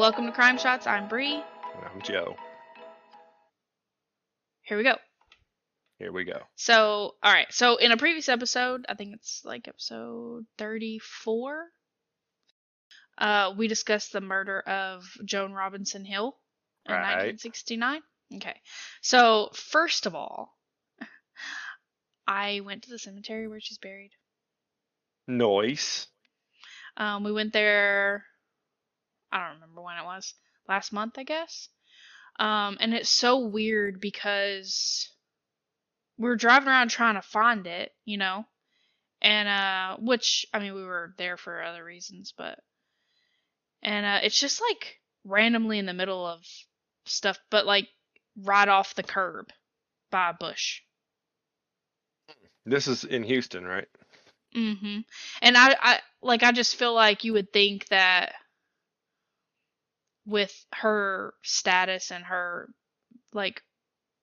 Welcome to Crime Shots. I'm Bree. And I'm Joe. Here we go. Here we go. So, all right. So, in a previous episode, I think it's like episode 34, uh, we discussed the murder of Joan Robinson Hill in Right. 1969. Okay. So, first of all, I went to the cemetery where she's buried. Noise. Um, we went there. I don't remember when it was. Last month, I guess. Um, and it's so weird because we were driving around trying to find it, you know, and uh, which I mean we were there for other reasons, but and uh, it's just like randomly in the middle of stuff, but like right off the curb by a bush. This is in Houston, right? Mm-hmm. And I, I like I just feel like you would think that with her status and her like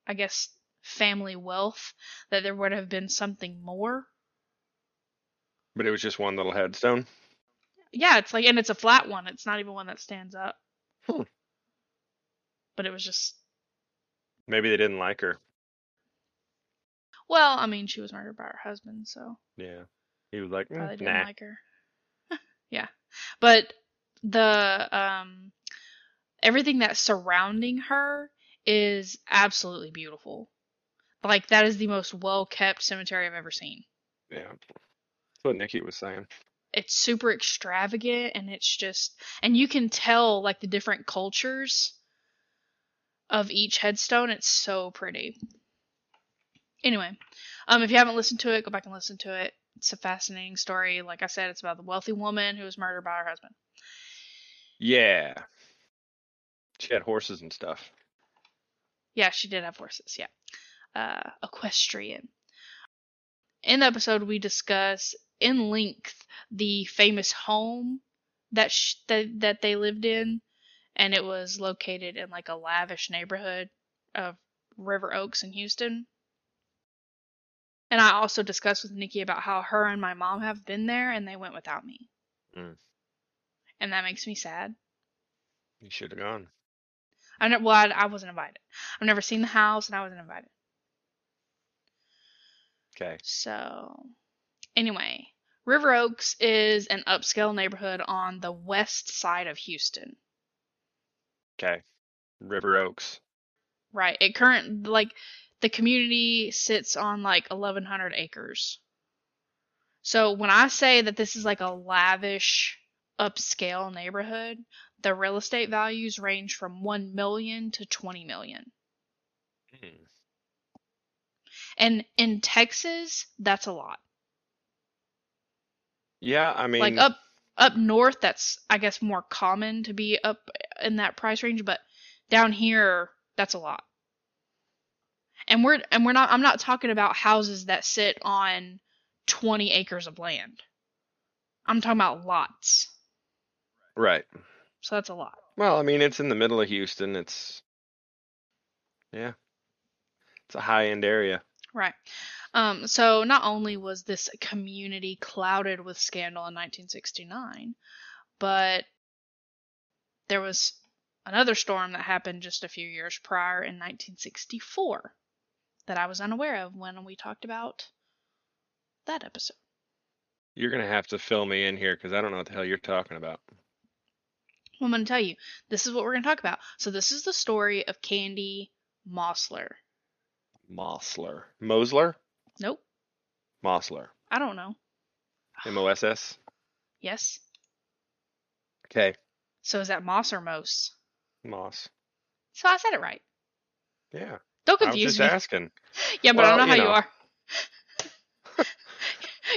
I guess family wealth that there would have been something more. But it was just one little headstone. Yeah, it's like and it's a flat one. It's not even one that stands up. Hmm. But it was just Maybe they didn't like her. well, I mean, she was murdered by her husband, so Yeah. He was like, probably mm, didn't nah. like her. yeah. But the um everything that's surrounding her is absolutely beautiful. Like that is the most well kept cemetery I've ever seen. yeah. That's what Nikki was saying. It's super extravagant and it's just and you can tell like the different cultures of each headstone. It's so pretty. Anyway, um if you haven't listened to it, go back and listen to it. It's a fascinating story. Like I said, it's about the wealthy woman who was murdered by her husband. Yeah. She had horses and stuff. Yeah, she did have horses. Yeah. Uh, equestrian. In the episode, we discuss in length the famous home that sh- that that they lived in, and it was located in like a lavish neighborhood of River Oaks in Houston. And I also discussed with Nikki about how her and my mom have been there, and they went without me, Mm. and that makes me sad. You should have gone. I ne- well, I, I wasn't invited. I've never seen the house, and I wasn't invited. Okay. So, anyway, River Oaks is an upscale neighborhood on the west side of Houston. Okay. River Oaks. Right. It current like the community sits on like 1100 acres. So, when I say that this is like a lavish upscale neighborhood, the real estate values range from 1 million to 20 million. Hmm. And in Texas, that's a lot. Yeah, I mean, like up up north that's i guess more common to be up in that price range but down here that's a lot and we're and we're not i'm not talking about houses that sit on 20 acres of land i'm talking about lots right. So that's a lot Well, I mean, it's in the middle of Houston. It's, yeah, it's a high end area. Right. Um, so not only was this community clouded with scandal in 1969, but there was another storm that happened just a few years prior in 1964 that I was unaware of when we talked about that episode. You're gonna have to fill me in here because I don't know what the hell you're talking about. Well, I'm going to tell you, this is what we're going to talk about. So this is the story of Candy Mossler. Mossler. Mossler, Nope, Mossler. I don't know. M O S S. Yes. Okay, So is that Moss or Mose? Moss. So I said it right. Yeah, Don't confuse I was just me. asking. Yeah, but I don't know you how you know. are.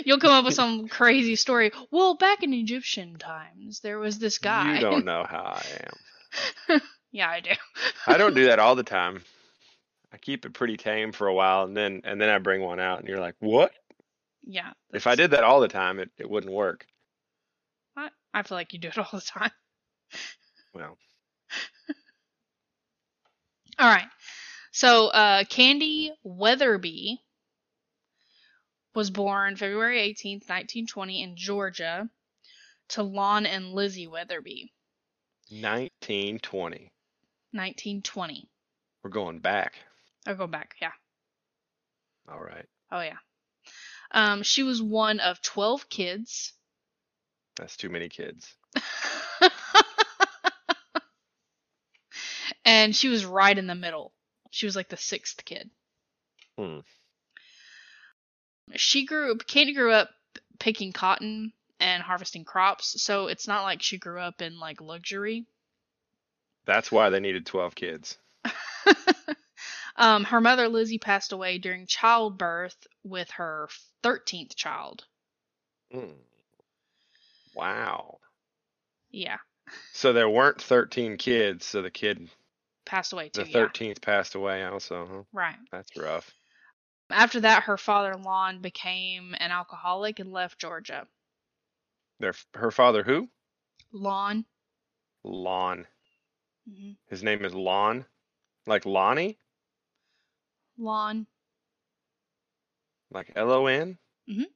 You'll come up with some crazy story. Well, back in Egyptian times, there was this guy. You don't know how I am. yeah, I do. I don't do that all the time. I keep it pretty tame for a while, and then and then I bring one out, and you're like, "What?" Yeah. If I did that all the time, it, it wouldn't work. I, I feel like you do it all the time. Well, All right. So, uh, Candy Weatherby was born February 18th, 1920, in Georgia to Lon and Lizzie Weatherby. 1920. 1920. We're going back. I'll go back. Yeah. All right. Oh yeah. Um, she was one of 12 kids. That's too many kids. and she was right in the middle. She was like the sixth kid. Hmm. She grew up, Katie grew up picking cotton and harvesting crops, so it's not like she grew up in like luxury. That's why they needed 12 kids. um, her mother Lizzie passed away during childbirth with her 13th child. Hmm. Wow. Yeah, So there weren't 13 kids, so the kid, passed away too. the yeah. 13th passed away also. Huh? Right. That's rough. After that, her father Lon became an alcoholic and left Georgia. Their, her father, who? Lon. Lon. hmm His name is Lon? Like Lonnie? Lon. Like L O N? Mhm.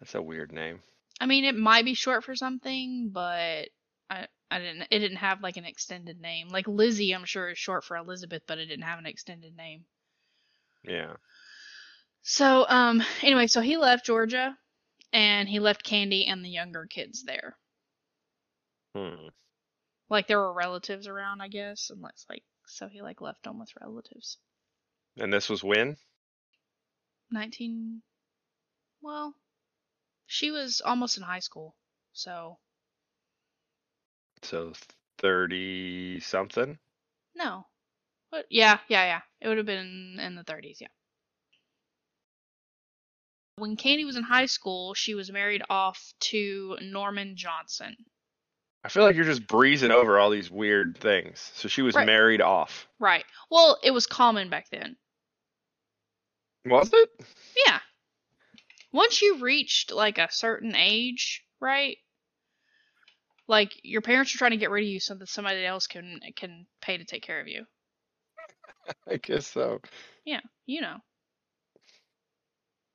That's a weird name. I mean, it might be short for something, but I I didn't it didn't have like an extended name. Like Lizzie, I'm sure is short for Elizabeth, but it didn't have an extended name. Yeah. So um anyway, so he left Georgia and he left Candy and the younger kids there. Hmm. Like there were relatives around, I guess, and let's like so he like left them with relatives. And this was when? 19 well, she was almost in high school. So, So 30 something? no. But yeah, yeah, yeah. It would have been in the 30s, yeah. When Candy was in high school, she was married off to Norman Johnson. I feel like you're just breezing over all these weird things. So she was Right. married off. Right. Well, it was common back then. Was it? Yeah. Once you reached like a certain age, right? Like your parents are trying to get rid of you so that somebody else can can pay to take care of you. I guess so. Yeah, you know.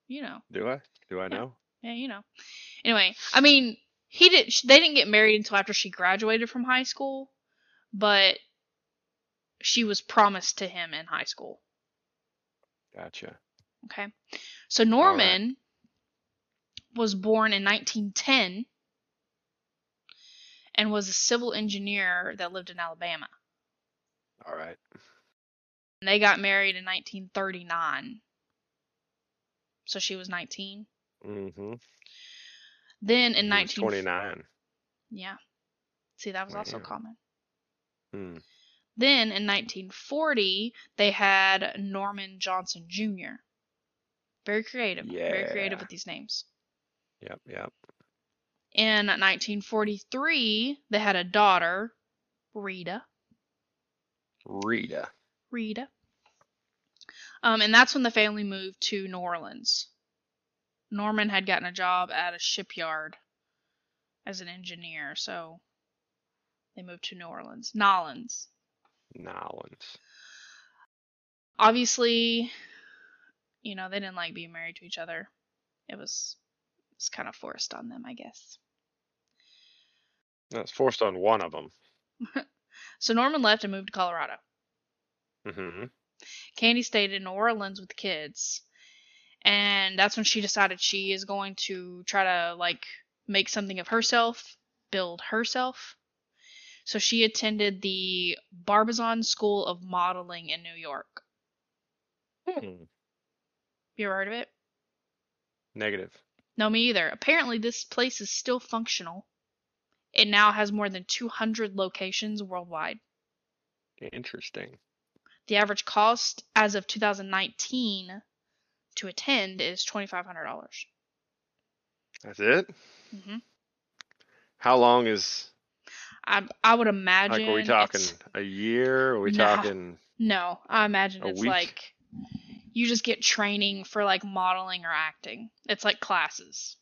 You know. Do I? Do I know? Yeah, you know. Anyway, I mean, he did. They didn't get married until after she graduated from high school, but she was promised to him in high school. Gotcha. Okay, so Norman was born in 1910 and was a civil engineer that lived in Alabama. All right. They got married in 1939. So she was 19. Mm-hmm. Then in 19 Yeah. See, that was also common. Hmm. Then in 1940, they had Norman Johnson Jr. Very creative. Yeah. Very creative with these names. Yep. Yep. In 1943, they had a daughter, Rita. Rita. Rita. Um, and that's when the family moved to New Orleans. Norman had gotten a job at a shipyard as an engineer, so they moved to New Orleans. Nolans. Nolans. Obviously, you know, they didn't like being married to each other. It was it's kind of forced on them, I guess. That's forced on one of them. So Norman left and moved to Colorado. Mm-hmm. Candy stayed in New Orleans with the kids. And that's when she decided she is going to try to like make something of herself, build herself. So she attended the Barbizon School of Modeling in New York. Hmm. You ever heard of it? Negative. No, me either. Apparently, this place is still functional. It now has more than 200 locations worldwide. Interesting. The average cost as of 2019 to attend is $2,500. That's it. hmm How long is I I would imagine. like? Are we talking a year? Are we No. talking? No, I imagine it's week? like you just get training for like modeling or acting. It's like classes.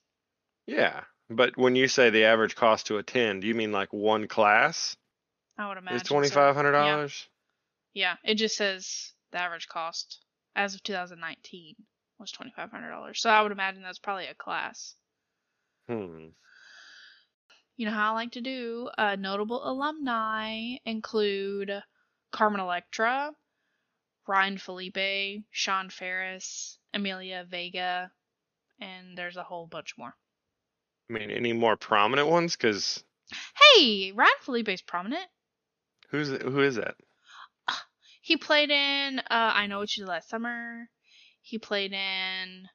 Yeah. But when you say the average cost to attend, do you mean like one class I would imagine. is so. twenty five hundred Yeah. dollars? Yeah, it just says the average cost as of 2019 was $2,500. So I would imagine that's probably a class. Hmm. you know how I like to do. Uh, notable alumni include Carmen Electra, Ryan Phillippe, Sean Faris, Amelia Vega, and there's a whole bunch more. I mean, any more prominent ones? Because Hey, Ryan Phillippe's prominent. who's who is that? He played in uh, I Know What You Did Last Summer. He played in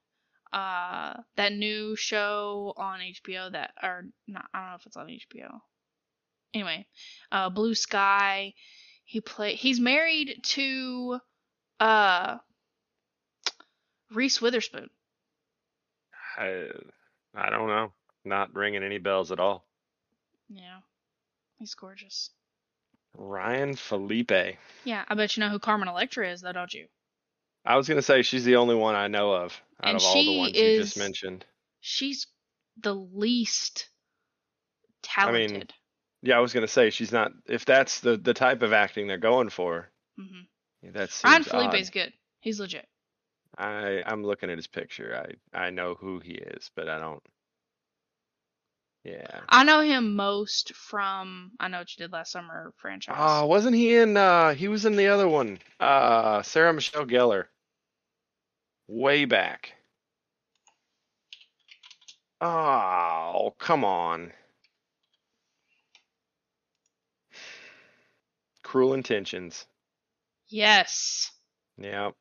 uh, that new show on HBO that, or not, I don't know if it's on HBO. Anyway, uh, Blue Sky. He play. He's married to uh, Reese Witherspoon. I I don't know. Not ringing any bells at all. Yeah, he's gorgeous. Ryan Phillippe. Yeah, I bet you know who Carmen Electra is, though, don't you? I was gonna say she's the only one I know of out And of all the ones you just mentioned. She's the least talented. I mean. Yeah, I was gonna say she's not. If that's the the type of acting they're going for, hmm that seems Ryan odd. Phillippe's good. He's legit. I I'm looking at his picture. I I know who he is, but I don't. Yeah. I know him most from I Know What You Did Last Summer franchise. Oh, wasn't he in? uh He was in the other one. Uh, Sarah Michelle Gellar. Way back. Oh, come on. Cruel Intentions. yes, Yep.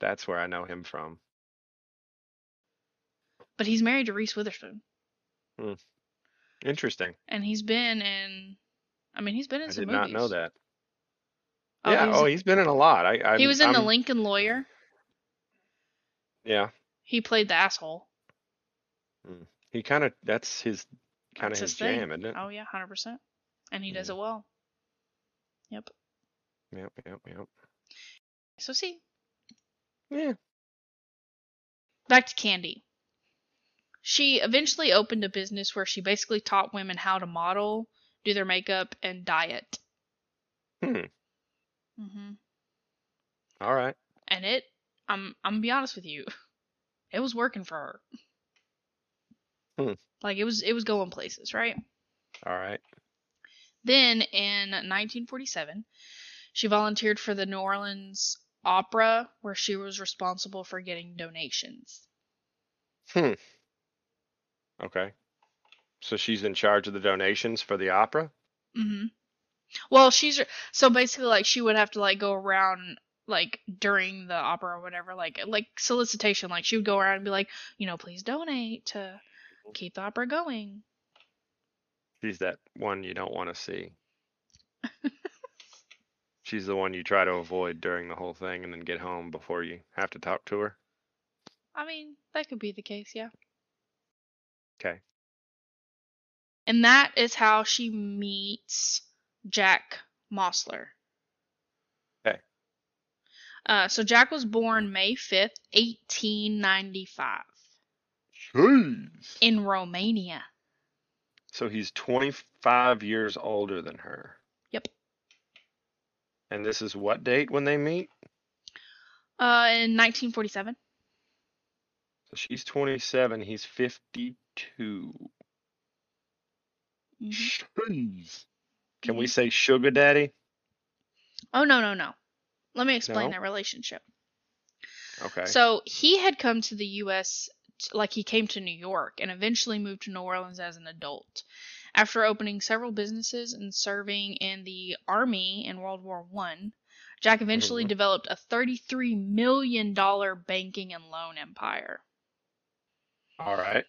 That's where I know him from. but he's married to Reese Witherspoon, Interesting. and he's been in. I mean, he's been in some movies. I some did not know that. Oh, yeah. oh, he's been in a lot. I, I he was in The I'm- Lincoln Lawyer. Yeah. He played the asshole. He kind of. That's his kind of his, thing. jam, isn't it? Oh yeah, hundred percent. And he does Mm. it well. Yep. Yep. Yep. Yep. So see, Yeah. back to Candy. She eventually opened a business where she basically taught women how to model, do their makeup, and diet. Hmm. hmm All right. And it, I'm, I'm gonna be honest with you, it was working for her. Hmm. Like it was, it was going places, right? All right. Then in 1947, she volunteered for the New Orleans Opera, where she was responsible for getting donations. Hmm. Okay. So she's in charge of the donations for the opera? hmm Well, she's so basically like she would have to like go around like during the opera or whatever, like like solicitation. Like she would go around and be like, you know, please donate to keep the opera going. She's that one you don't want to see. She's the one you try to avoid during the whole thing and then get home before you have to talk to her. I mean, that could be the case, yeah. Okay. And that is how she meets Jack Mossler. Okay. Uh, so Jack was born May 5th, 1895, Jeez. in Romania. So he's 25 years older than her. Yep. And this is what date when they meet? Uh, in 1947. So she's 27, he's 52. Mhm. Jeez. Can we say sugar daddy? Oh, no, no, no. Let me explain No? that relationship. Okay. So he had come to the U.S. t- like he came to New York and eventually moved to New Orleans as an adult. After opening several businesses and serving in the army in World War One, Jack eventually Mhm. developed a thirty-three million dollar banking and loan empire. All right.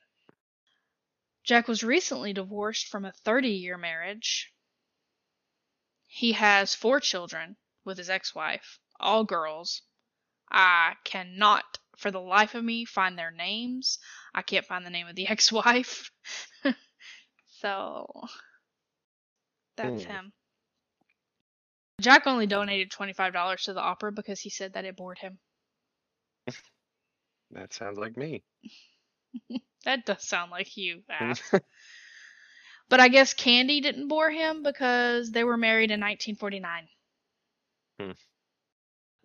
Jack was recently divorced from a 30-year marriage. He has four children with his ex-wife, all girls. I cannot, for the life of me, find their names. I can't find the name of the ex-wife. so that's Hmm. him. Jack only donated $25 to the opera because he said that it bored him. That sounds like me. That does sound like you, ass. But I guess Candy didn't bore him because they were married in 1949. Hmm.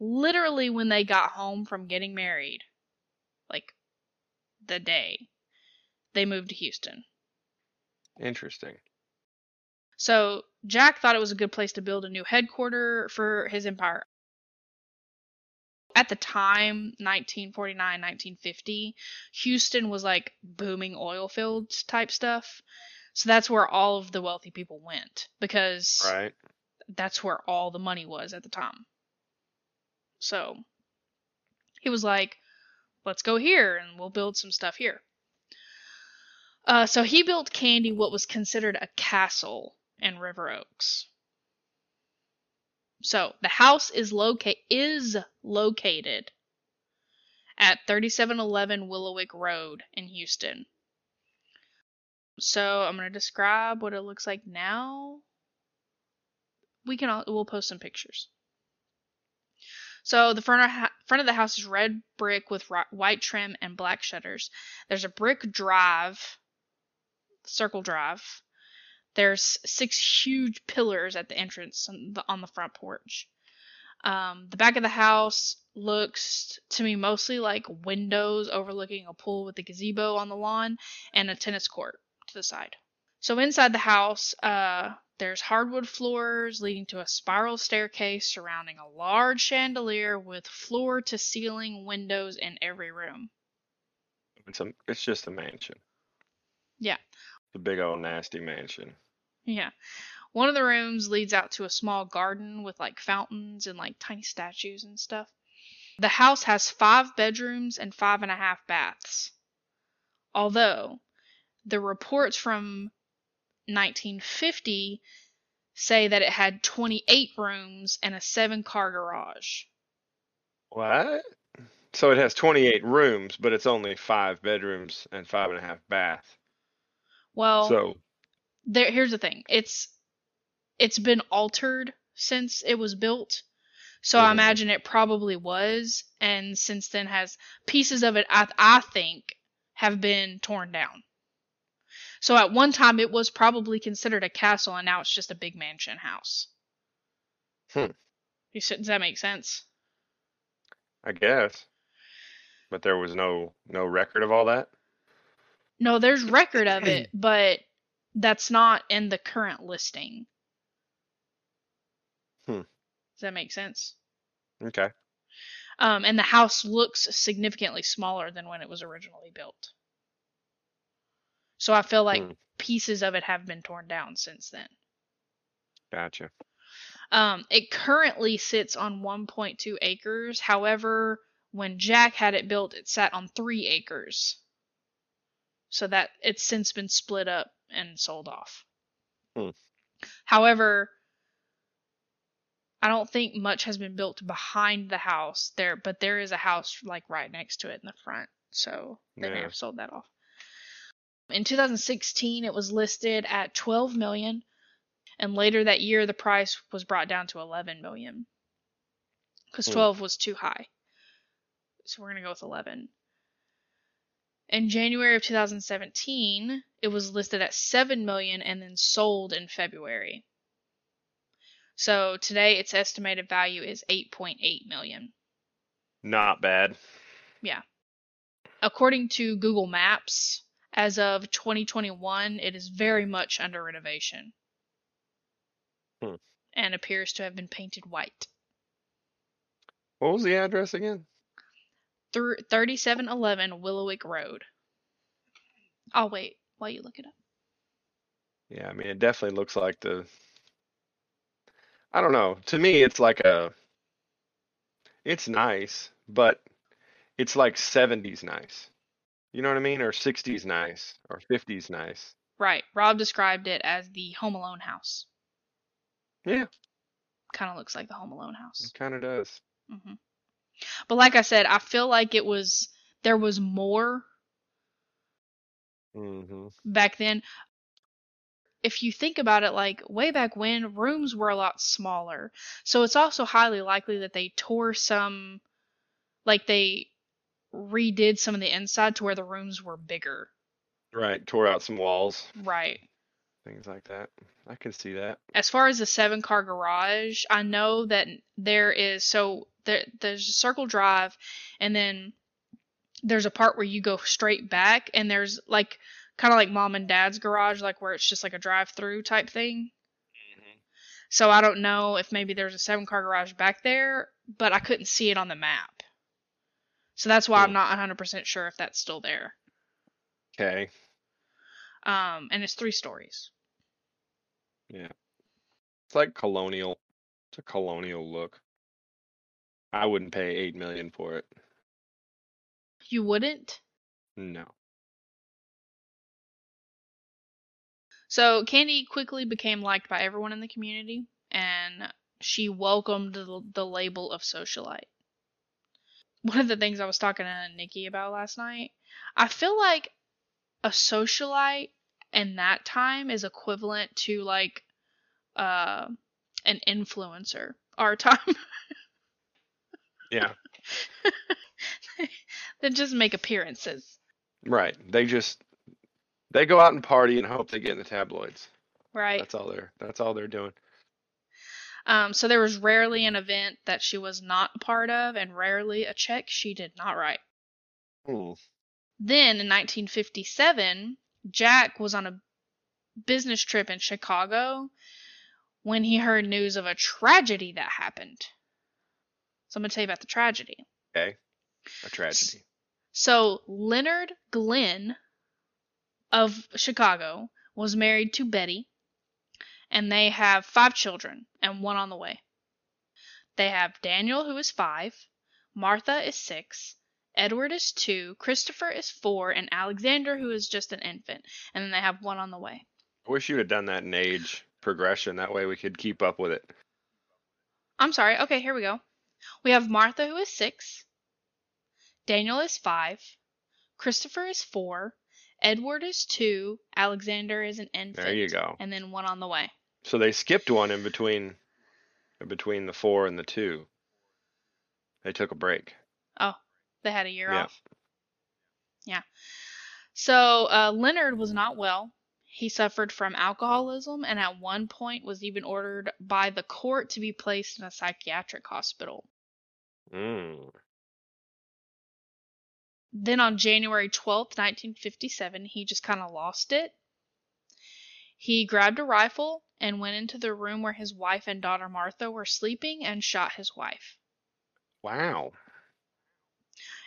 Literally, when they got home from getting married, like the day, they moved to Houston. Interesting. So Jack thought it was a good place to build a new headquarters for his empire. At the time, 1949, 1950, Houston was like booming oil fields type stuff. So that's where all of the wealthy people went because Right. that's where all the money was at the time. So he was like, let's go here and we'll build some stuff here. Uh, so he built Candy what was considered a castle in River Oaks. So the house is loca- is located at 3711 Willowick Road in Houston. So I'm gonna describe what it looks like now. We can all, we'll post some pictures. So the front of, front of the house is red brick with white trim and black shutters. There's a brick drive, circle drive. There's six huge pillars at the entrance on the, on the front porch. Um, the back of the house looks to me mostly like windows overlooking a pool with a gazebo on the lawn and a tennis court to the side. So inside the house, uh, there's hardwood floors leading to a spiral staircase surrounding a large chandelier with floor to ceiling windows in every room. It's a it's just a mansion. Yeah. It's a big old nasty mansion. Yeah. One of the rooms leads out to a small garden with like fountains and like tiny statues and stuff. The house has five bedrooms and five and a half baths. Although the reports from 1950 say that it had 28 rooms and a seven car garage. What? So it has 28 rooms, but it's only five bedrooms and five and a half bath. Well, So there here's the thing. It's it's been altered since it was built. So I Mhm. imagine it probably was and since then has pieces of it I I think have been torn down. So at one time it was probably considered a castle and now it's just a big mansion house. Hmm. Does that make sense? I guess. But there was no no record of all that. No, there's record of it, but that's not in the current listing. Hmm. Does that make sense? Okay. Um, and the house looks significantly smaller than when it was originally built. So I feel like Hmm. pieces of it have been torn down since then. Gotcha. Um, it currently sits on 1.2 acres. However, when Jack had it built, it sat on three acres. So that it's since been split up and sold off. Hmm. However, I don't think much has been built behind the house there, but there is a house like right next to it in the front. So they may have sold that off. In 2016, it was listed at 12 million, and later that year the price was brought down to 11 million because Hmm. 12 was too high. So we're gonna go with 11. In January of 2017, it was listed at 7 million and then sold in February. So today its estimated value is 8.8 million. Not bad. Yeah. According to Google Maps, as of 2021, it is very much under renovation. Hmm. And appears to have been painted white. What was the address again? Through 3711 Willowick Road. I'll wait while you look it up. Yeah, I mean it definitely looks like the I don't know. To me it's like a it's nice, but it's like 70s nice. You know what I mean? Or 60s nice or 50s nice. Right. Rob described it as the Home Alone house. Yeah, Kind of looks like the Home Alone house. it kind of does. hmm But like I said, I feel like it was there was more Mhm. back then. If you think about it, like way back when, rooms were a lot smaller. So it's also highly likely that they tore some, like they redid some of the inside to where the rooms were bigger. Right, tore out some walls, Right. things like that. I can see that. As far as the seven car garage, I know that there is so there there's a circle drive and then there's a part where you go straight back and there's like kind of like mom and dad's garage like where it's just like a drive through type thing So I don't know if maybe there's a seven car garage back there, but I couldn't see it on the map. So that's why I'm not 100% sure if that's still there. Okay. Um, and it's three stories. Yeah. It's like colonial. It's a colonial look. I wouldn't pay eight million for it. You wouldn't? No. So Candy quickly became liked by everyone in the community, and she welcomed the, the label of socialite. One of the things I was talking to Nikki about last night, I feel like a socialite in that time is equivalent to like uh, an influencer our time Yeah. that just make appearances, Right. They just they go out and party and hope they get in the tabloids. right? That's all they're that's all they're doing. Um, so there was rarely an event that she was not a part of, and rarely a check she did not write. Hmm. Then in 1957, Jack was on a business trip in Chicago when he heard news of a tragedy that happened. So I'm going to tell you about the tragedy. Okay. A tragedy. So Leonard Glenn of Chicago was married to Betty, and they have five children and one on the way. They have Daniel, who is five, Martha is six, Edward is two, Christopher is four, and Alexander, who is just an infant. And then they have one on the way. I wish you'd have done that in age progression. That way we could keep up with it. I'm sorry. Okay, here we go. We have Martha, who is six, Daniel is five, Christopher is four, Edward is two, Alexander is an infant. There you go. And then one on the way. So they skipped one in between in between the four and the two. They took a break. Oh, they had a year Yeah. off. Yeah. So uh, Leonard was not well. He suffered from alcoholism and at one point was even ordered by the court to be placed in a psychiatric hospital. Mm. Then on January 12th, 1957, he just kind of lost it. He grabbed a rifle and went into the room where his wife and daughter Martha were sleeping and shot his wife. Wow.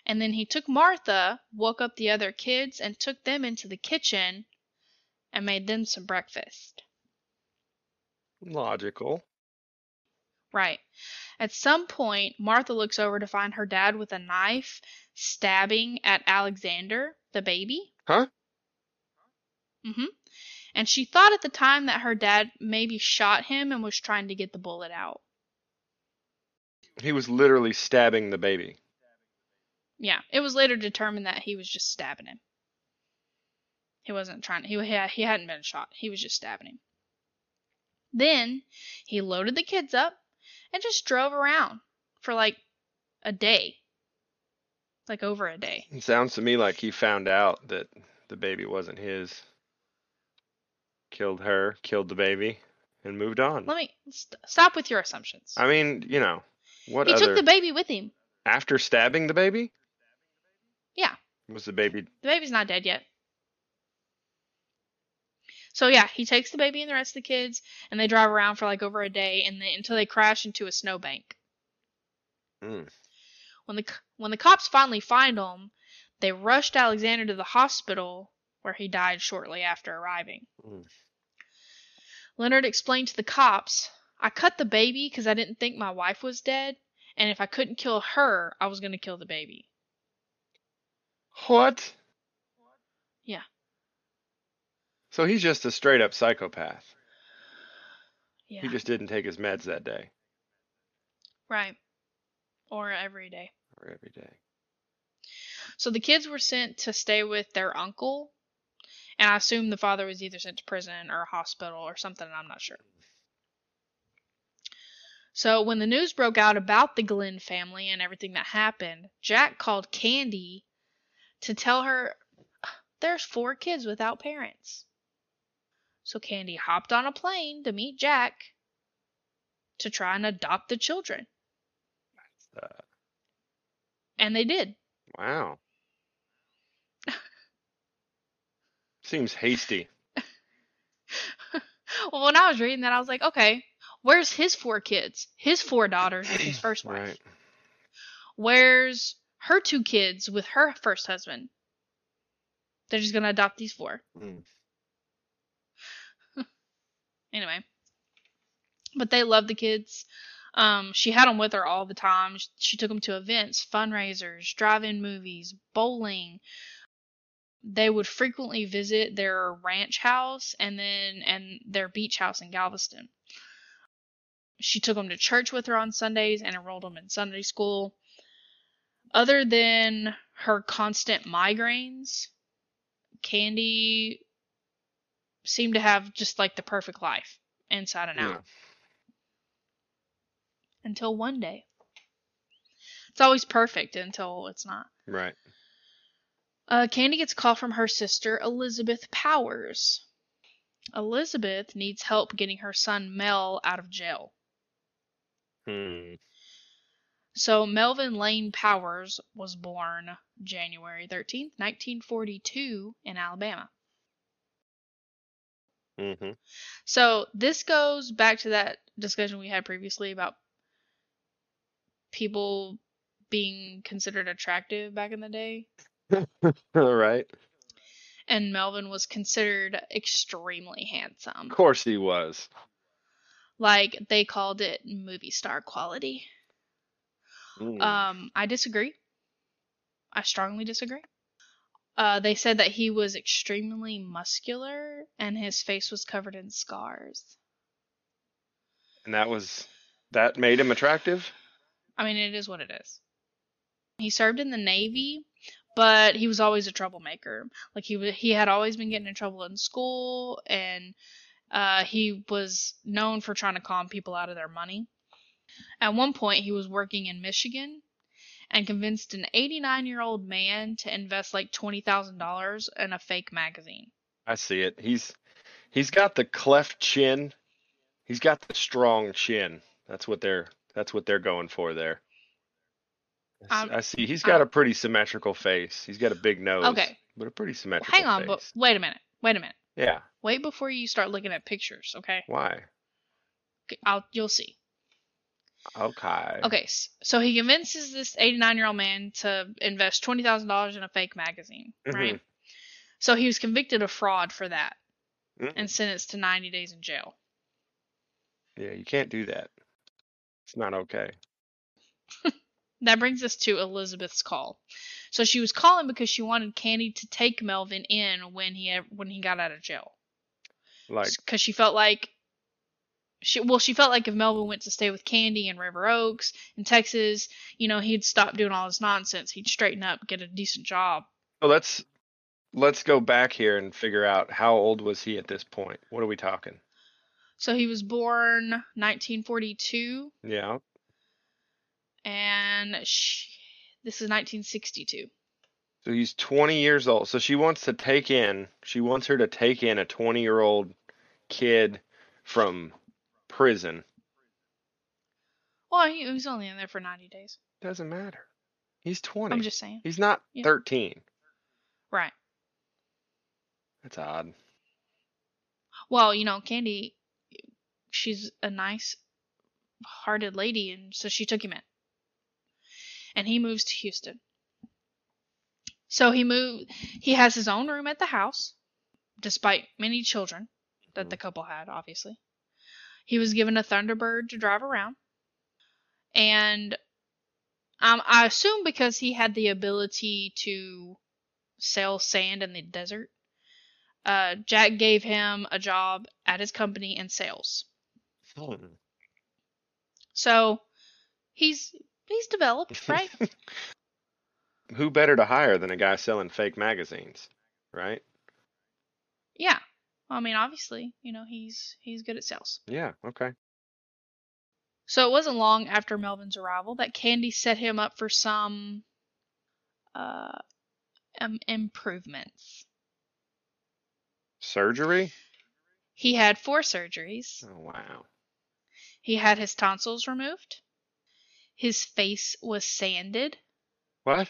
And then he took Martha, woke up the other kids, and took them into the kitchen and made them some breakfast. Logical. Right. At some point, Martha looks over to find her dad with a knife stabbing at Alexander, the baby. Huh? Mm-hmm. And she thought at the time that her dad maybe shot him and was trying to get the bullet out. He was literally stabbing the baby. Yeah, it was later determined that he was just stabbing him. He wasn't trying. He he hadn't been shot. He was just stabbing him. Then he loaded the kids up and just drove around for like a day, like over a day. It sounds to me like he found out that the baby wasn't his. Killed her, killed the baby, and moved on. Let me st- stop with your assumptions. I mean, you know, what he other took the baby with him. after stabbing the baby? Yeah. Was the baby The baby's not dead yet. So yeah, he takes the baby and the rest of the kids, and they drive around for like over a day, and they, until they crash into a snowbank. Mm. When the when the cops finally find him, they rushed Alexander to the hospital, where he died shortly after arriving. Mm. Leonard explained to the cops, "I cut the baby because I didn't think my wife was dead, and if I couldn't kill her, I was going to kill the baby." What? Yeah. So he's just a straight up psychopath. Yeah. He just didn't take his meds that day Right. Or every day. or every day. So the kids were sent to stay with their uncle, and I assume the father was either sent to prison or a hospital or something, I'm not sure. So when the news broke out about the Glenn family and everything that happened, Jack called Candy to tell her there's four kids without parents. So Candy hopped on a plane to meet Jack to try and adopt the children. Uh, And they did. wow. Seems hasty. well, when I was reading that, I was like, okay, Where's his four kids? His four daughters with his first wife. Right. Where's her two kids with her first husband? They're just gonna adopt these four. Mm. Anyway, but they love the kids. Um, she had them with her all the time. Sh- She took them to events, fundraisers, drive-in movies, bowling. They would frequently visit their ranch house and then and their beach house in Galveston. She took them to church with her on Sundays and enrolled them in Sunday school. Other than her constant migraines, Candy seemed to have just like the perfect life inside and out Yeah. until one day. It's always perfect until it's not. Right. Uh, Candy gets a call from her sister, Elizabeth Powers. Elizabeth needs help getting her son Mel out of jail. Hmm. So, Melvin Lane Powers was born January 13th, 1942, in Alabama. Mm-hmm. So, this goes back to that discussion we had previously about people being considered attractive back in the day. All right. and Melvin was considered extremely handsome. Of course he was. Like they called it movie star quality. Mm. Um, I disagree. I strongly disagree. Uh, they said that he was extremely muscular and his face was covered in scars. and that was that made him attractive. I mean, it is what it is. He served in the Navy, but he was always a troublemaker. Like he was, he had always been getting in trouble in school, and uh, he was known for trying to calm people out of their money. At one point, he was working in Michigan and convinced an 89 year old man to invest like $20,000 in a fake magazine. I see it. He's he's got the cleft chin. He's got the strong chin. That's what they're that's what they're going for there. I Um, I see. He's got a pretty symmetrical face. He's got a big nose. Okay. But a pretty Well, symmetrical hang on, face. but wait a minute. Wait a minute. Yeah. Wait before you start looking at pictures, okay? Why? Okay, I'll you'll see. Okay. Okay, so he convinces this 89 year old man to invest $20,000 in a fake magazine, right? So he was convicted of fraud for that Mm. and sentenced to 90 days in jail. Yeah, you can't do that. It's not okay. That brings us to Elizabeth's call. So she was calling because she wanted Candy to take Melvin in when he when he got out of jail. Like Because she felt like she well she felt like if Melvin went to stay with Candy in River Oaks in Texas, you know he'd stop doing all this nonsense. He'd straighten up, get a decent job. so let's let's go back here and figure out how old was he at this point. What are we talking? So he was born 1942 Yeah. and she, this is 1962. So he's 20 years old. So she wants to take in, she wants her to take in a 20 year old kid from prison. Well, he, he was only in there for 90 days. Doesn't matter. He's 20. I'm just saying. He's not Yeah. 13. Right. That's odd. Well, you know, Candy, she's a nice hearted lady, and so she took him in. And he moves to Houston. So he moved, he has his own room at the house, despite many children that mm-hmm. the couple had, obviously. He was given a Thunderbird to drive around. And um, I assume because he had the ability to sell sand in the desert, uh, Jack gave him a job at his company in sales. Hmm. So he's he's developed, right? Who better to hire than a guy selling fake magazines, right? yeah. I mean, obviously, you know, he's he's good at sales. Yeah, okay. So it wasn't long after Melvin's arrival that Candy set him up for some uh um, improvements. Surgery? He had four surgeries. Oh, wow. He had his tonsils removed. His face was sanded. What?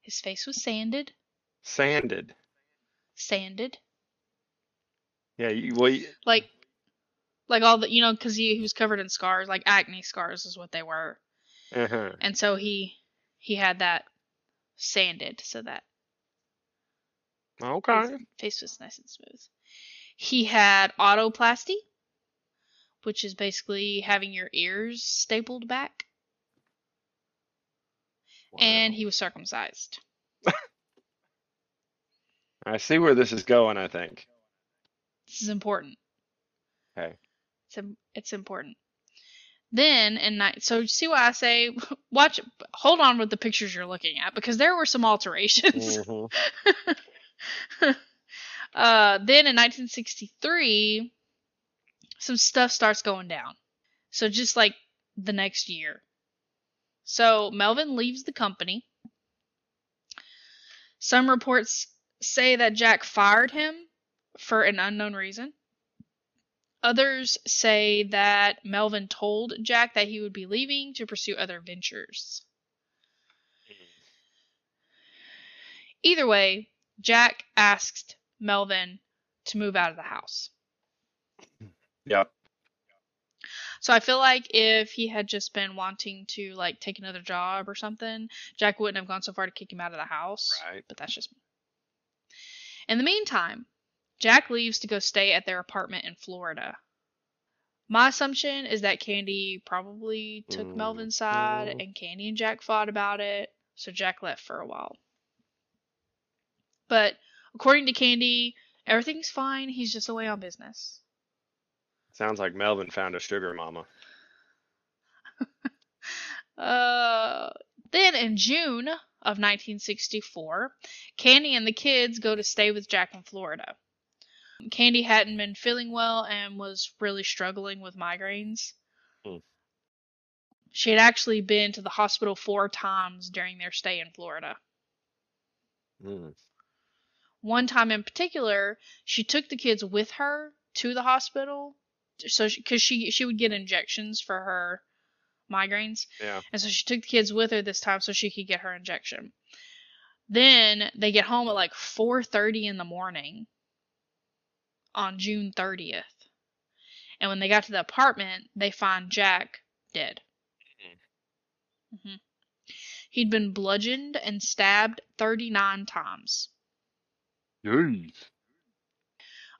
His face was sanded. Sanded. Sanded. Yeah, you, well, you- Like like all the you know because he, he was covered in scars, like acne scars is what they were, Uh-huh. and so he he had that sanded so that Okay. his face was nice and smooth. He had otoplasty, which is basically having your ears stapled back, and he was circumcised. I see where this is going, I think. This is important. Okay. It's it's important. Then in night, so see what I say. Watch, hold on with the pictures you're looking at because there were some alterations. Mhm. uh, then in 1963, some stuff starts going down. So just like the next year. So Melvin leaves the company. Some reports say that Jack fired him for an unknown reason. Others say that Melvin told Jack that he would be leaving to pursue other ventures. Either way, Jack asked Melvin to move out of the house. Yeah. So I feel like if he had just been wanting to like take another job or something, Jack wouldn't have gone so far to kick him out of the house. Right. But that's just me. In the meantime, Jack leaves to go stay at their apartment in Florida. My assumption is that Candy probably took Mm, Melvin's side mm. and Candy and Jack fought about it, so Jack left for a while. But according to Candy, everything's fine, he's just away on business. Sounds like Melvin found a sugar mama. Uh, then in June of 1964, Candy and the kids go to stay with Jack in Florida. Candy hadn't been feeling well and was really struggling with migraines. Hmm. She had actually been to the hospital four times during their stay in Florida. Mm. One time in particular, she took the kids with her to the hospital, so because she, she would get injections for her migraines. Yeah. And so she took the kids with her this time so she could get her injection. Then they get home at like 4:30 in the morning on June 30th. And when they got to the apartment, they find Jack dead. hmm He'd been bludgeoned and stabbed 39 times. Jeez.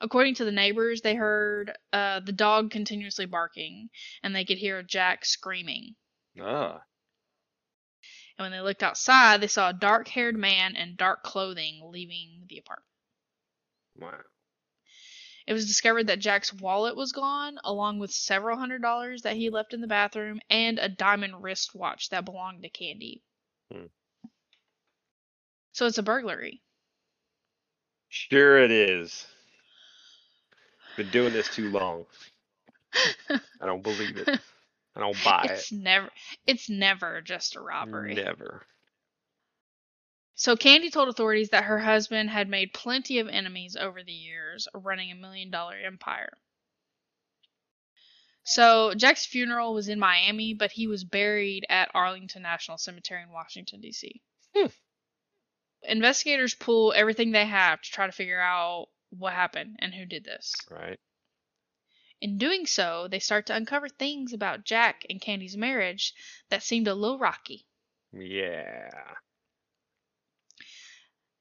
According to the neighbors, they heard uh, the dog continuously barking, and they could hear Jack screaming. Ah. And when they looked outside, they saw a dark haired man in dark clothing leaving the apartment. Wow. It was discovered that Jack's wallet was gone, along with several hundred dollars that he left in the bathroom and a diamond wristwatch that belonged to Candy. Hmm. So it's a burglary. Sure it is. Been doing this too long. I don't believe it. I don't buy It's never it's never just a robbery. Never. So Candy told authorities that her husband had made plenty of enemies over the years, running a million dollar empire. So Jack's funeral was in Miami, but he was buried at Arlington National Cemetery in Washington D.C. Hmm. Investigators pull everything they have to try to figure out what happened and who did this. Right. In doing so, they start to uncover things about Jack and Candy's marriage that seemed a little rocky. Yeah.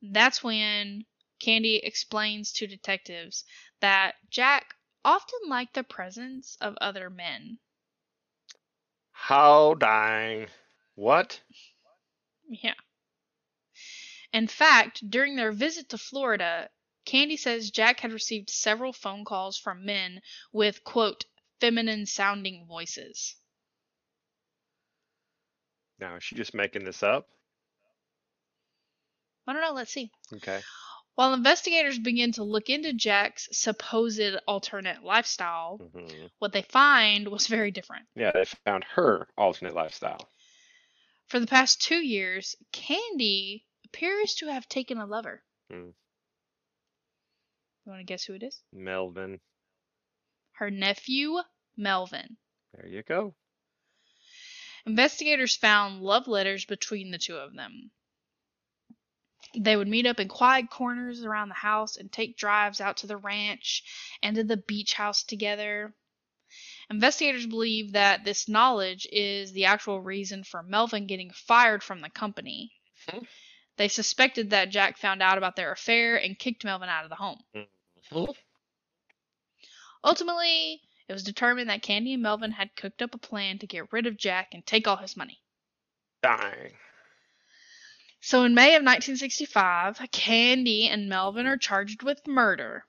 That's when Candy explains to detectives that Jack often liked the presence of other men. How dang. What? Yeah. In fact, during their visit to Florida, Candy says Jack had received several phone calls from men with, quote, feminine sounding voices. Now, is she just making this up? I don't know, let's see. Okay. While investigators begin to look into Jack's supposed alternate lifestyle, hmm what they find was very different. Yeah, they found her alternate lifestyle. For the past two years, Candy appears to have taken a lover. Hmm. You want to guess who it is? Melvin. Her nephew, Melvin. There you go. Investigators found love letters between the two of them. They would meet up in quiet corners around the house and take drives out to the ranch and to the beach house together. Investigators believe that this knowledge is the actual reason for Melvin getting fired from the company. Hmm. They suspected that Jack found out about their affair and kicked Melvin out of the home. Mhm. Ultimately, it was determined that Candy and Melvin had cooked up a plan to get rid of Jack and take all his money. Dang. So in May of 1965, Candy and Melvin are charged with murder.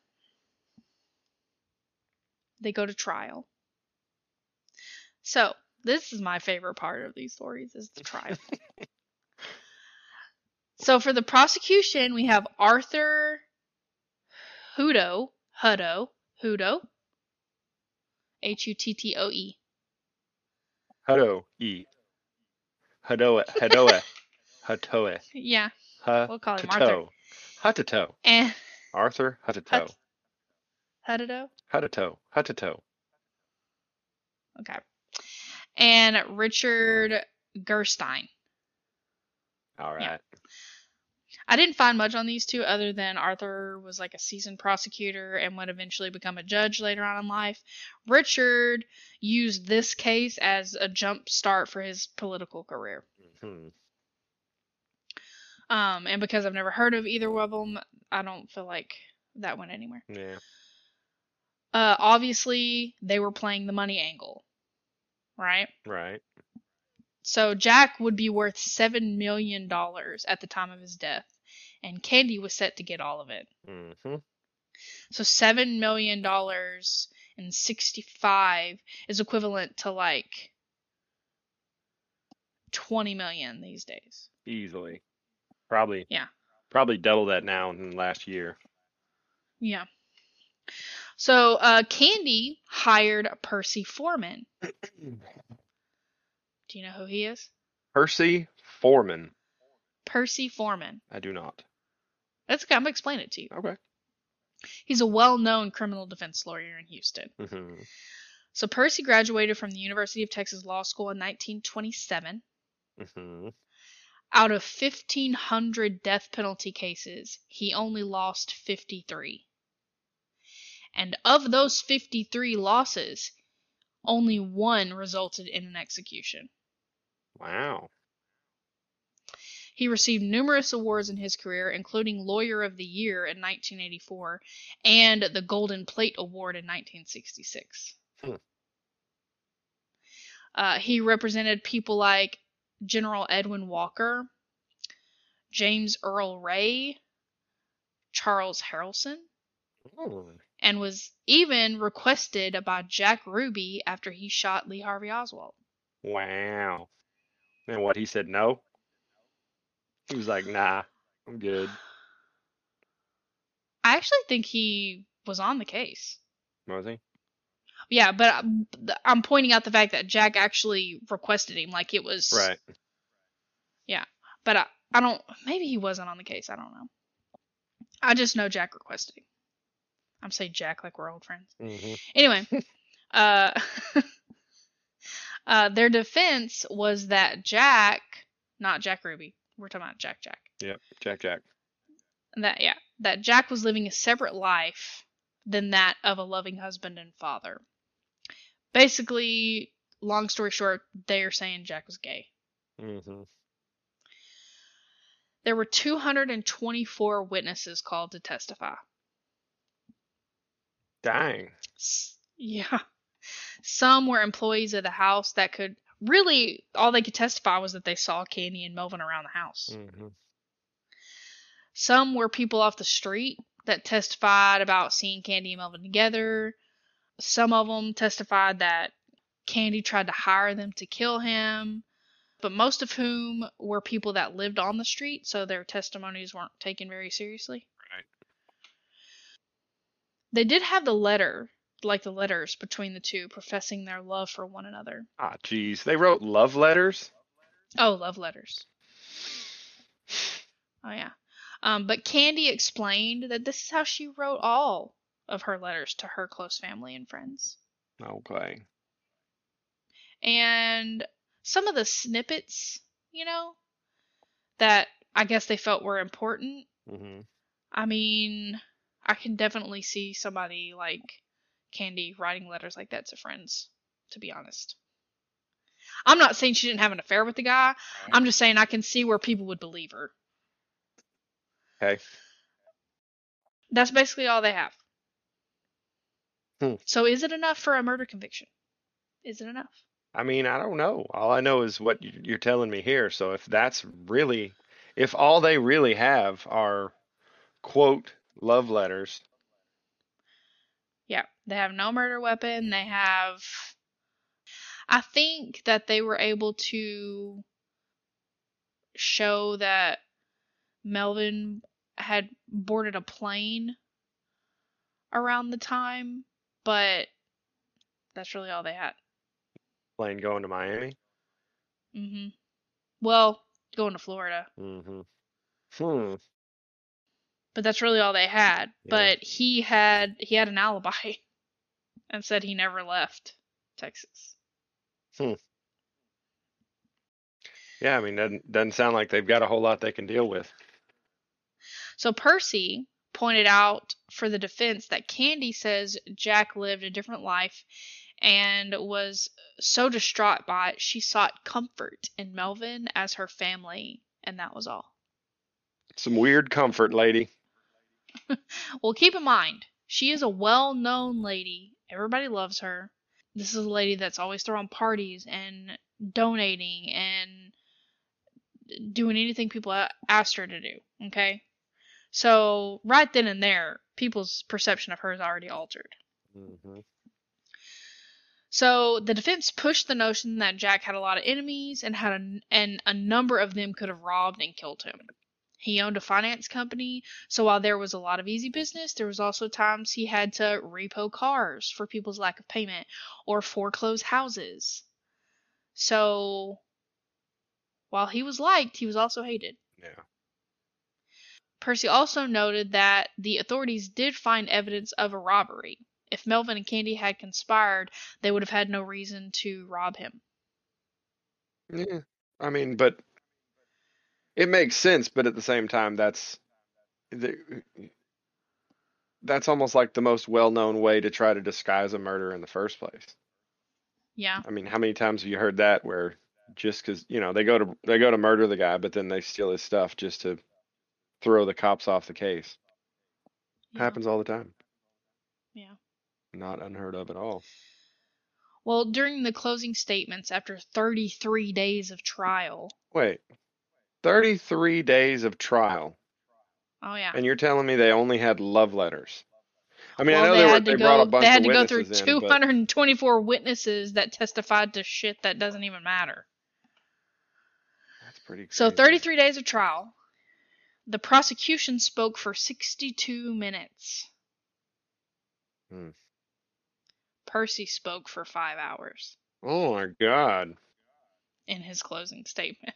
They go to trial. So, this is my favorite part of these stories is the trial. so for the prosecution, we have Arthur Hudo, Hutto, Hudo, H U T T O E. Hado e. Hadoe. Hadoe. Hatoe. Yeah, Ha. we'll call him Arthur. Hutato. And Arthur Hutato. Hut- Hutto. Hutato. Hutato. Okay. And Richard Gerstein. All right. I didn't find much on these two other than Arthur was like a seasoned prosecutor and would eventually become a judge later on in life. Richard used this case as a jump start for his political career. Hmm. Um, and because I've never heard of either of them, I don't feel like that went anywhere. Yeah. Uh, obviously, they were playing the money angle, right? Right. So Jack would be worth seven million dollars at the time of his death, and Candy was set to get all of it. Mm-hmm. So seven million dollars and sixty-five is equivalent to like twenty million these days. Easily. Probably. Yeah. Probably double that now in the last year. Yeah. So uh, Candy hired Percy Foreman. Do you know who he is? Percy Foreman. Percy Foreman. I do not. That's okay. I'm gonna explain it to you. Okay. He's a well-known criminal defense lawyer in Houston. Mm-hmm. So Percy graduated from the University of Texas Law School in 1927. Mm-hmm. Out of 1,500 death penalty cases, he only lost 53. And of those 53 losses, only one resulted in an execution. Wow. He received numerous awards in his career, including Lawyer of the Year in 1984 and the Golden Plate Award in 1966. Hmm. Uh, he represented people like General Edwin Walker, James Earl Ray, Charles Harrelson, Oh. and was even requested by Jack Ruby after he shot Lee Harvey Oswald. Wow. And what he said no? He was like, nah, I'm good. I actually think he was on the case. Was he? Yeah, but I'm- I'm pointing out the fact that Jack actually requested him, like it was. Right. Yeah, but I, I don't. Maybe he wasn't on the case. I don't know. I just know Jack requested him. I'm saying Jack like we're old friends. Mm-hmm. Anyway, uh, uh, their defense was that Jack, not Jack Ruby, we're talking about Jack Jack. Yep. Jack Jack. That yeah, that Jack was living a separate life than that of a loving husband and father. Basically, long story short, they are saying Jack was gay. Mm-hmm. There were 224 witnesses called to testify. Dang. Yeah. Some were employees of the house that could really all they could testify was that they saw Candy and Melvin around the house. Mm-hmm. Some were people off the street that testified about seeing Candy and Melvin together. Some of them testified that Candy tried to hire them to kill him, but most of whom were people that lived on the street, so their testimonies weren't taken very seriously. Right. They did have the letter, like the letters between the two, professing their love for one another. Ah, jeez. They wrote love letters? Oh, love letters. Oh yeah. Um, but Candy explained that this is how she wrote all of her letters to her close family and friends. Okay. And some of the snippets, you know, that I guess they felt were important. Mm-hmm. I mean, I can definitely see somebody like Candy writing letters like that to friends. to be honest. I'm not saying she didn't have an affair with the guy. I'm just saying I can see where people would believe her. Okay. That's basically all they have. Hmm. So is it enough for a murder conviction? Is it enough? I mean, I don't know. All I know is what you- you're telling me here. So if that's really, if all they really have are quote love letters, Yeah, they have no murder weapon. They have. I think that they were able to show that Melvin had boarded a plane around the time, but that's really all they had. plane going to Miami. Mm-hmm. Well, going to Florida, Mm-hmm. Hmm. but that's really all they had. Yeah. But he had he had an alibi and said he never left Texas. Hmm. Yeah, I mean, doesn't doesn't sound like they've got a whole lot they can deal with. So Percy pointed out for the defense that Candy says Jack lived a different life and was so distraught by it she sought comfort in Melvin as her family, and that was all. Some weird comfort, lady. Well, keep in mind, she is a well known lady. Everybody loves her. This is a lady that's always throwing parties and donating and doing anything people asked her to do. Okay? So, right then and there, people's perception of her is already altered. Mm-hmm. So, the defense pushed the notion that Jack had a lot of enemies and had a, and a number of them could have robbed and killed him. He owned a finance company, so while there was a lot of easy business, there was also times he had to repo cars for people's lack of payment or foreclose houses. So while he was liked, he was also hated. Yeah. Percy also noted that the authorities did find evidence of a robbery. If Melvin and Candy had conspired, they would have had no reason to rob him. Yeah. I mean, but it makes sense, but at the same time, that's the, that's almost like the most well-known way to try to disguise a murder in the first place. Yeah. I mean, how many times have you heard that where just because you know they go to they go to murder the guy, but then they steal his stuff just to throw the cops off the case? yeah. Happens all the time. Yeah. Not unheard of at all. Well, during the closing statements after 33 days of trial. Wait, 33 days of trial, Oh yeah. and you're telling me they only had love letters? I mean, well, I know they they, were, they go. brought a bunch they had to go through witnesses in, but 224 witnesses that testified to shit that doesn't even matter. that's pretty. Crazy. So 33 days of trial. The prosecution spoke for 62 minutes. Hmm. Percy spoke for five hours Oh my God. in his closing statement.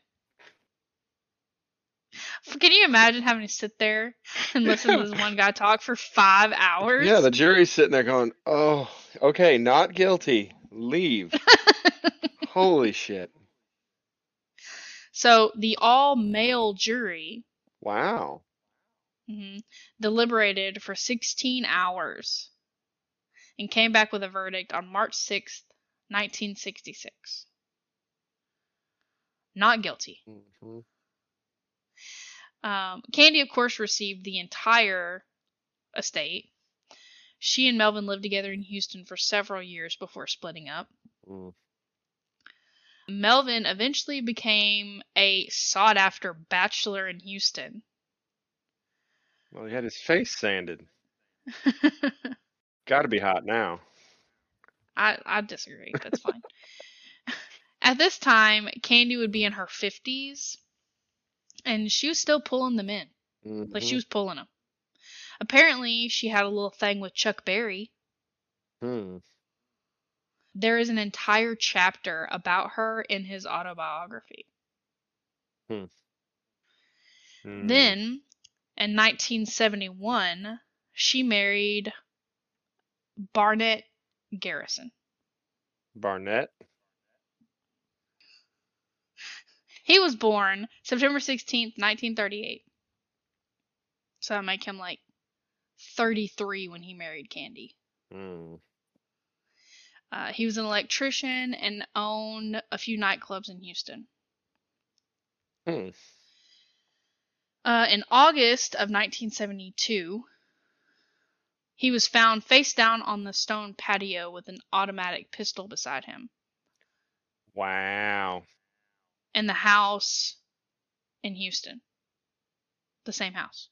Can you imagine having to sit there and listen to this one guy talk for five hours? Yeah, the jury's sitting there going, "Oh, okay, not guilty. Leave." Holy shit! so the all male jury Wow. Mm-hmm. deliberated for 16 hours and came back with a verdict on March 6th, 1966. Not guilty. hmm Um, Candy, of course, received the entire estate. She and Melvin lived together in Houston for several years before splitting up. Mm. Melvin eventually became a sought after bachelor in Houston. Well, he had his face sanded. Got to be hot now. I, I disagree. That's fine. At this time, Candy would be in her 50s, and she was still pulling them in. Like she Mhm. was pulling them. Apparently, she had a little thing with Chuck Berry. Hmm. There is an entire chapter about her in his autobiography. Hmm. Then, in 1971, she married Barnett Garrison. Barnett. He was born September 16th, 1938. So that make him like 33 when he married Candy. Hmm. Uh, he was an electrician and owned a few nightclubs in Houston. Hmm. Uh, in August of 1972, he was found face down on the stone patio with an automatic pistol beside him Wow. in the house in Houston. The same house.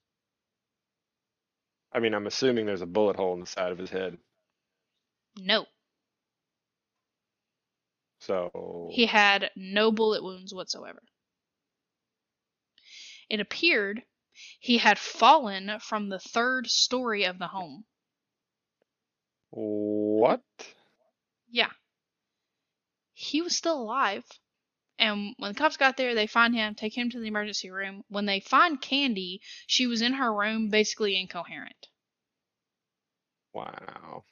I mean, I'm assuming there's a bullet hole in the side of his head. No. So He had no bullet wounds whatsoever. It appeared he had fallen from the third story of the home. what? Yeah. He was still alive. And when the cops got there, they find him, take him to the emergency room. When they find Candy, she was in her room basically incoherent. Wow.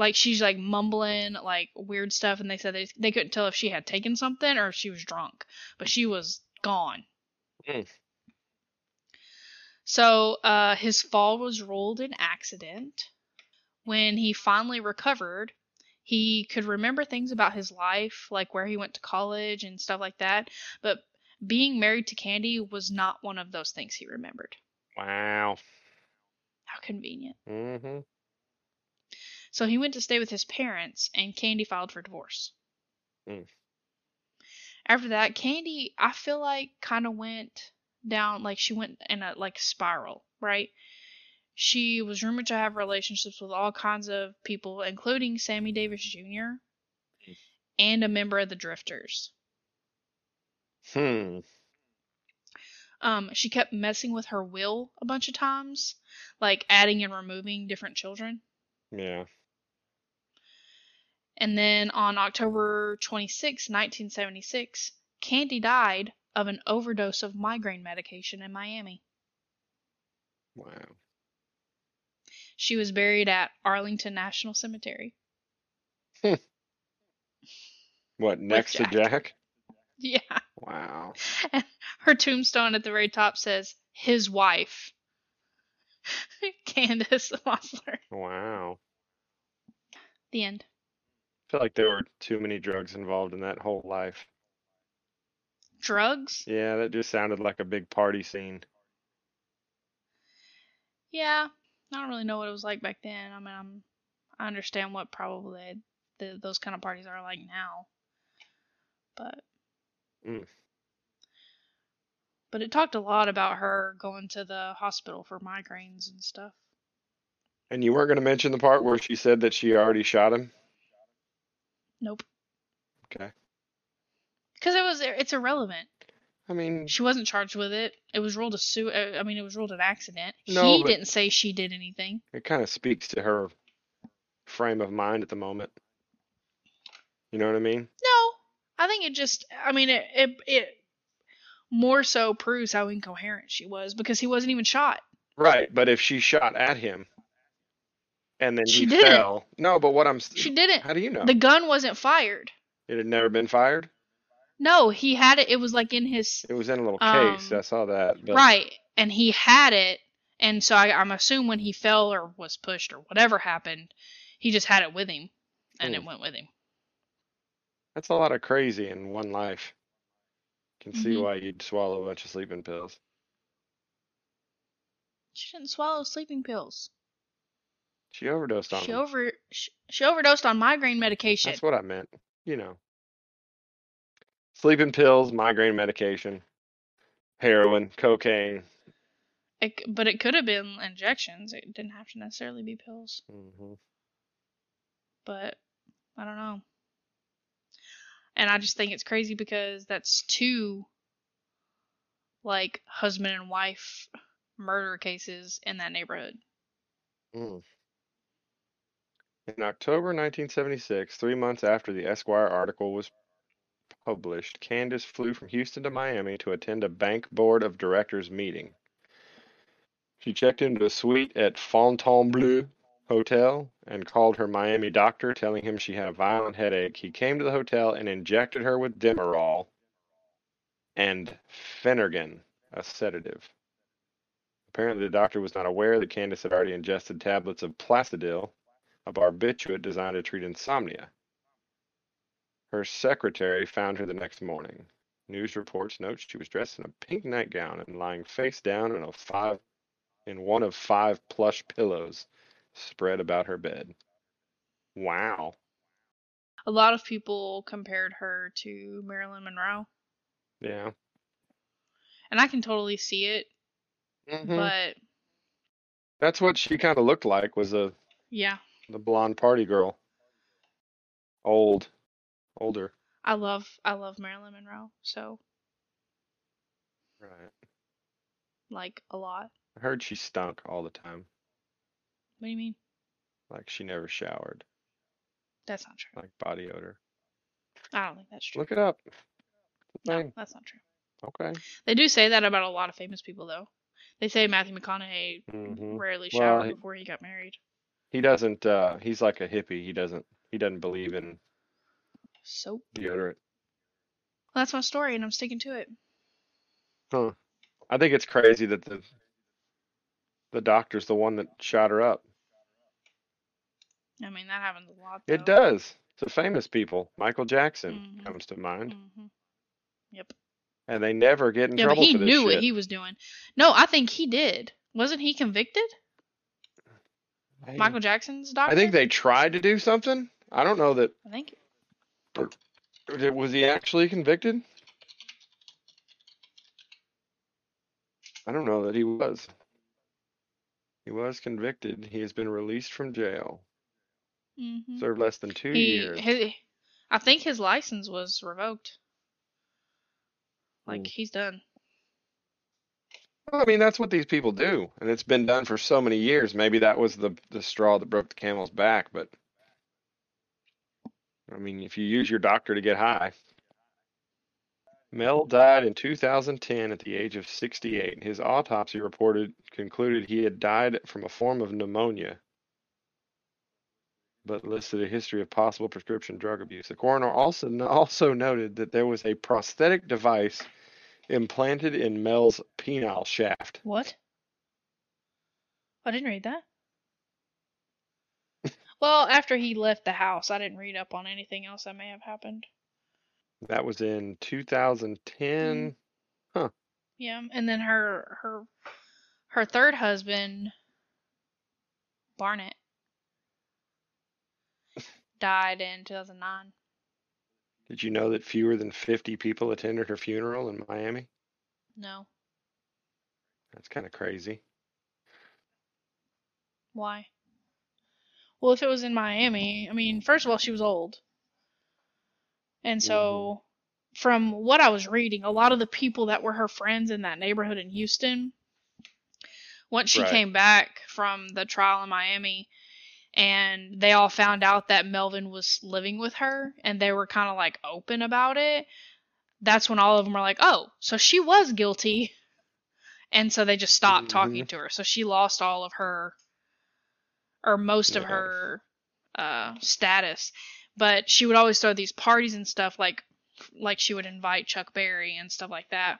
Like she's like mumbling like weird stuff and they said they, they couldn't tell if she had taken something or if she was drunk, but she was gone. Mm. So, uh his fall was ruled an accident. When he finally recovered, he could remember things about his life, like where he went to college and stuff like that, but being married to Candy was not one of those things he remembered. Wow. How convenient. Mm-hmm. So he went to stay with his parents, and Candy filed for divorce. Mm. After that, Candy, I feel like, kind of went down, like she went in a like spiral, right? She was rumored to have relationships with all kinds of people, including Sammy Davis Jr. and a member of the Drifters. Hmm. Um, she kept messing with her will a bunch of times, like adding and removing different children. Yeah. And then on October 26, 1976, Candy died of an overdose of migraine medication in Miami. Wow. She was buried at Arlington National Cemetery. What, next Jack. to Jack? Yeah. Wow. Her tombstone at the very top says, his wife, Candace Mossler. Wow. The end. I feel like there were too many drugs involved in that whole life. Drugs? Yeah, that just sounded like a big party scene. Yeah. I don't really know what it was like back then. I mean, I'm, I understand what probably the, those kind of parties are like now. But. Mm. But it talked a lot about her going to the hospital for migraines and stuff. And you weren't going to mention the part where she said that she already shot him? Nope. Okay. Because it was it's irrelevant. I mean, She wasn't charged with it. It was ruled a su- I mean, it was ruled an accident. No, he didn't say she did anything. it kind of speaks to her frame of mind at the moment. You know what I mean? No, I think it just. I mean, it it it more so proves how incoherent she was because he wasn't even shot. Right, but if she shot at him and then She he didn't. fell. No, but what I'm She didn't. How do you know? The gun wasn't fired. It had never been fired? No, he had it. It was like in his It was in a little case. Um, I saw that. But right, and he had it, and so I, I'm assuming when he fell or was pushed or whatever happened, he just had it with him, and it Hmm. went with him. That's a lot of crazy in one life. Can see Mhm. why you'd swallow a bunch of sleeping pills. She didn't swallow sleeping pills. She overdosed on She them. over she, she overdosed on migraine medication. That's what I meant. You know. Sleeping pills, migraine medication, heroin, cocaine. It, but it could have been injections. It didn't have to necessarily be pills. Mm-hmm. But I don't know. And I just think it's crazy because that's two like husband and wife murder cases in that neighborhood. Mm. In October 1976, three months after the Esquire article was published, Candace flew from Houston to Miami to attend a bank board of directors meeting. She checked into a suite at Fontainebleau Hotel and called her Miami doctor, telling him she had a violent headache. He came to the hotel and injected her with Demerol and Phenergan, a sedative. Apparently, the doctor was not aware that Candace had already ingested tablets of Placidil, a barbiturate designed to treat insomnia. Her secretary found her the next morning. News reports note she was dressed in a pink nightgown and lying face down in a five in one of five plush pillows spread about her bed. Wow. A lot of people compared her to Marilyn Monroe, Yeah. and I can totally see it, hmm but That's what she kind of looked like was a yeah, the blonde party girl. Old. Older. I love I love Marilyn Monroe, so Right. like a lot. I heard she stunk all the time. What do you mean? Like she never showered. That's not true. Like body odor. I don't think that's true. Look it up. No, that's not true. Okay. They do say that about a lot of famous people, though. They say Matthew McConaughey hmm rarely Well, showered he- before he got married. He doesn't uh he's like a hippie. He doesn't he doesn't believe in Soap. deodorant. Well, that's my story, and I'm sticking to it. Huh. I think it's crazy that the the doctor's the one that shot her up. I mean, that happens a lot. Though. It does. To famous people. Michael Jackson Mhm. comes to mind. hmm Yep. And they never get in Yeah, but trouble he for this knew shit. what he was doing. No, I think he did. Wasn't he convicted? Hey, Michael Jackson's doctor. I think they tried to do something. I don't know that I think. was he actually convicted? I don't know that he was. He was convicted. He has been released from jail. hmm Served less than two He, years. his, I think his license was revoked. Like Mm. he's done. I mean, that's what these people do, and it's been done for so many years. Maybe that was the the straw that broke the camel's back, but I mean, if you use your doctor to get high. Mel died in 2010 at the age of 68. His autopsy reported concluded he had died from a form of pneumonia, but listed a history of possible prescription drug abuse. The coroner also also noted that there was a prosthetic device implanted in Mel's penile shaft. What? I didn't read that. well, after he left the house, I didn't read up on anything else that may have happened. That was in 2010. Mm-hmm. Huh. Yeah, and then her her her third husband, Barnett, died in 2009. Did you know that fewer than 50 people attended her funeral in Miami? No, That's kind of crazy. why? Well, if it was in Miami, I mean, first of all, she was old. And so, mm-hmm. from what I was reading, a lot of the people that were her friends in that neighborhood in Houston, once she Right. came back from the trial in Miami, and they all found out that Melvin was living with her, and they were kind of like open about it, that's when all of them were like, oh, so she was guilty. And so they just stopped talking to her. So she lost all of her, or most of Yeah. her uh, status. But she would always throw these parties and stuff like like she would invite Chuck Berry and stuff like that.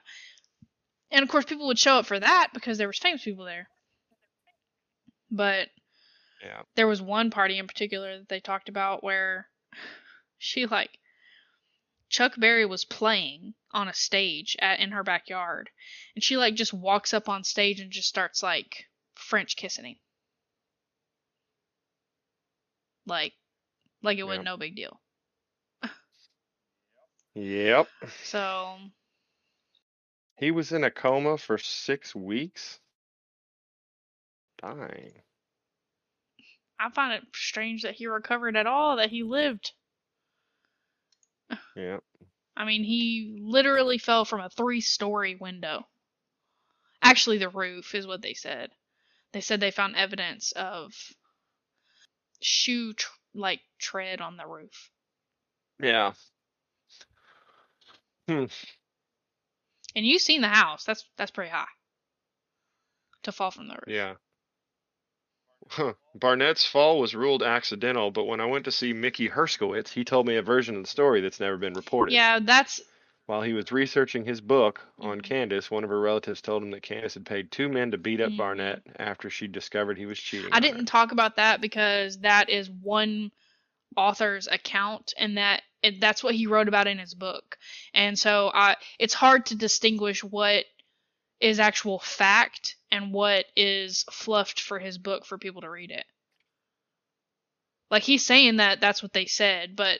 And of course people would show up for that because there was famous people there. But Yeah. there was one party in particular that they talked about where she like Chuck Berry was playing on a stage at in her backyard and she like just walks up on stage and just starts like French kissing him. Like like it was Yep. no big deal. Yep. So He was in a coma for six weeks. Dying. I find it strange that he recovered at all, that he lived. Yeah. I mean, he literally fell from a three story window. Actually, the roof is what they said. They said they found evidence of shoe, tr- like, tread on the roof. Yeah. Hmm. And you've seen the house. That's that's pretty high to fall from the roof. Yeah. Huh. Barnett's fall was ruled accidental, but when I went to see Mickey Herskowitz, he told me a version of the story that's never been reported. Yeah, that's While he was researching his book on Mhm. Candace, one of her relatives told him that Candace had paid two men to beat up Mhm. Barnett after she discovered he was cheating. I didn't talk about that because that is one author's account and that it, that's what he wrote about in his book. And so I it's hard to distinguish what is actual fact and what is fluffed for his book for people to read it. Like he's saying that that's what they said, but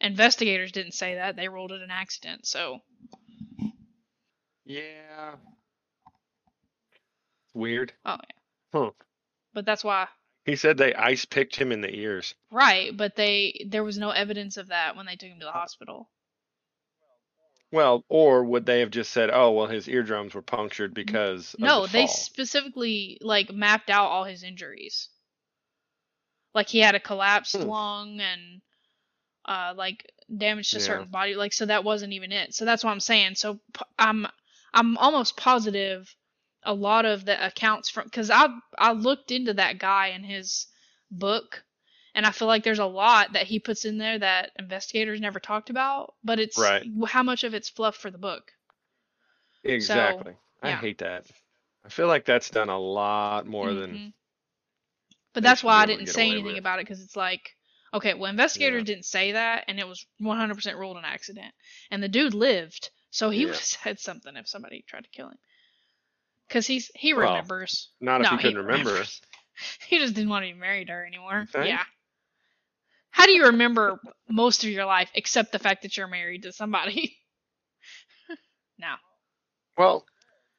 investigators didn't say that. They ruled it an accident. So Yeah. Weird. Oh yeah. Huh. But that's why He said they ice picked him in the ears. right, but they there was no evidence of that when they took him to the uh, hospital. Well, or would they have just said, "Oh, well, his eardrums were punctured because No, the they fall." specifically like mapped out all his injuries. Like he had a collapsed Hmm. lung and uh like damage to Yeah. certain body like so that wasn't even it. So that's what I'm saying. So I'm I'm almost positive a lot of the accounts from cuz I I looked into that guy and his book and I feel like there's a lot that he puts in there that investigators never talked about, but it's Right. how much of it's fluff for the book. Exactly. I yeah. hate that. I feel like that's done a lot more than Mhm. But that's why I didn't say anything with. about it because it's like, okay, well, investigators Yeah. didn't say that, and it was 100% ruled an accident, and the dude lived, so he Yeah. would have said something if somebody tried to kill him, because he's he Well, remembers. not if no, he couldn't remember. remembers. He just didn't want to be married to her anymore. Yeah. How do you remember most of your life except the fact that you're married to somebody? no. Well,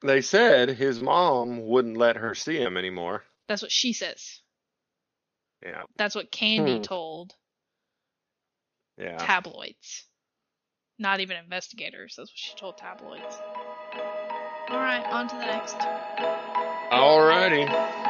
they said his mom wouldn't let her see him anymore. That's what she says. Yeah. That's what Candy Hmm. told Yeah. tabloids. Not even investigators. That's what she told tabloids. Alright, on to the next. Alrighty.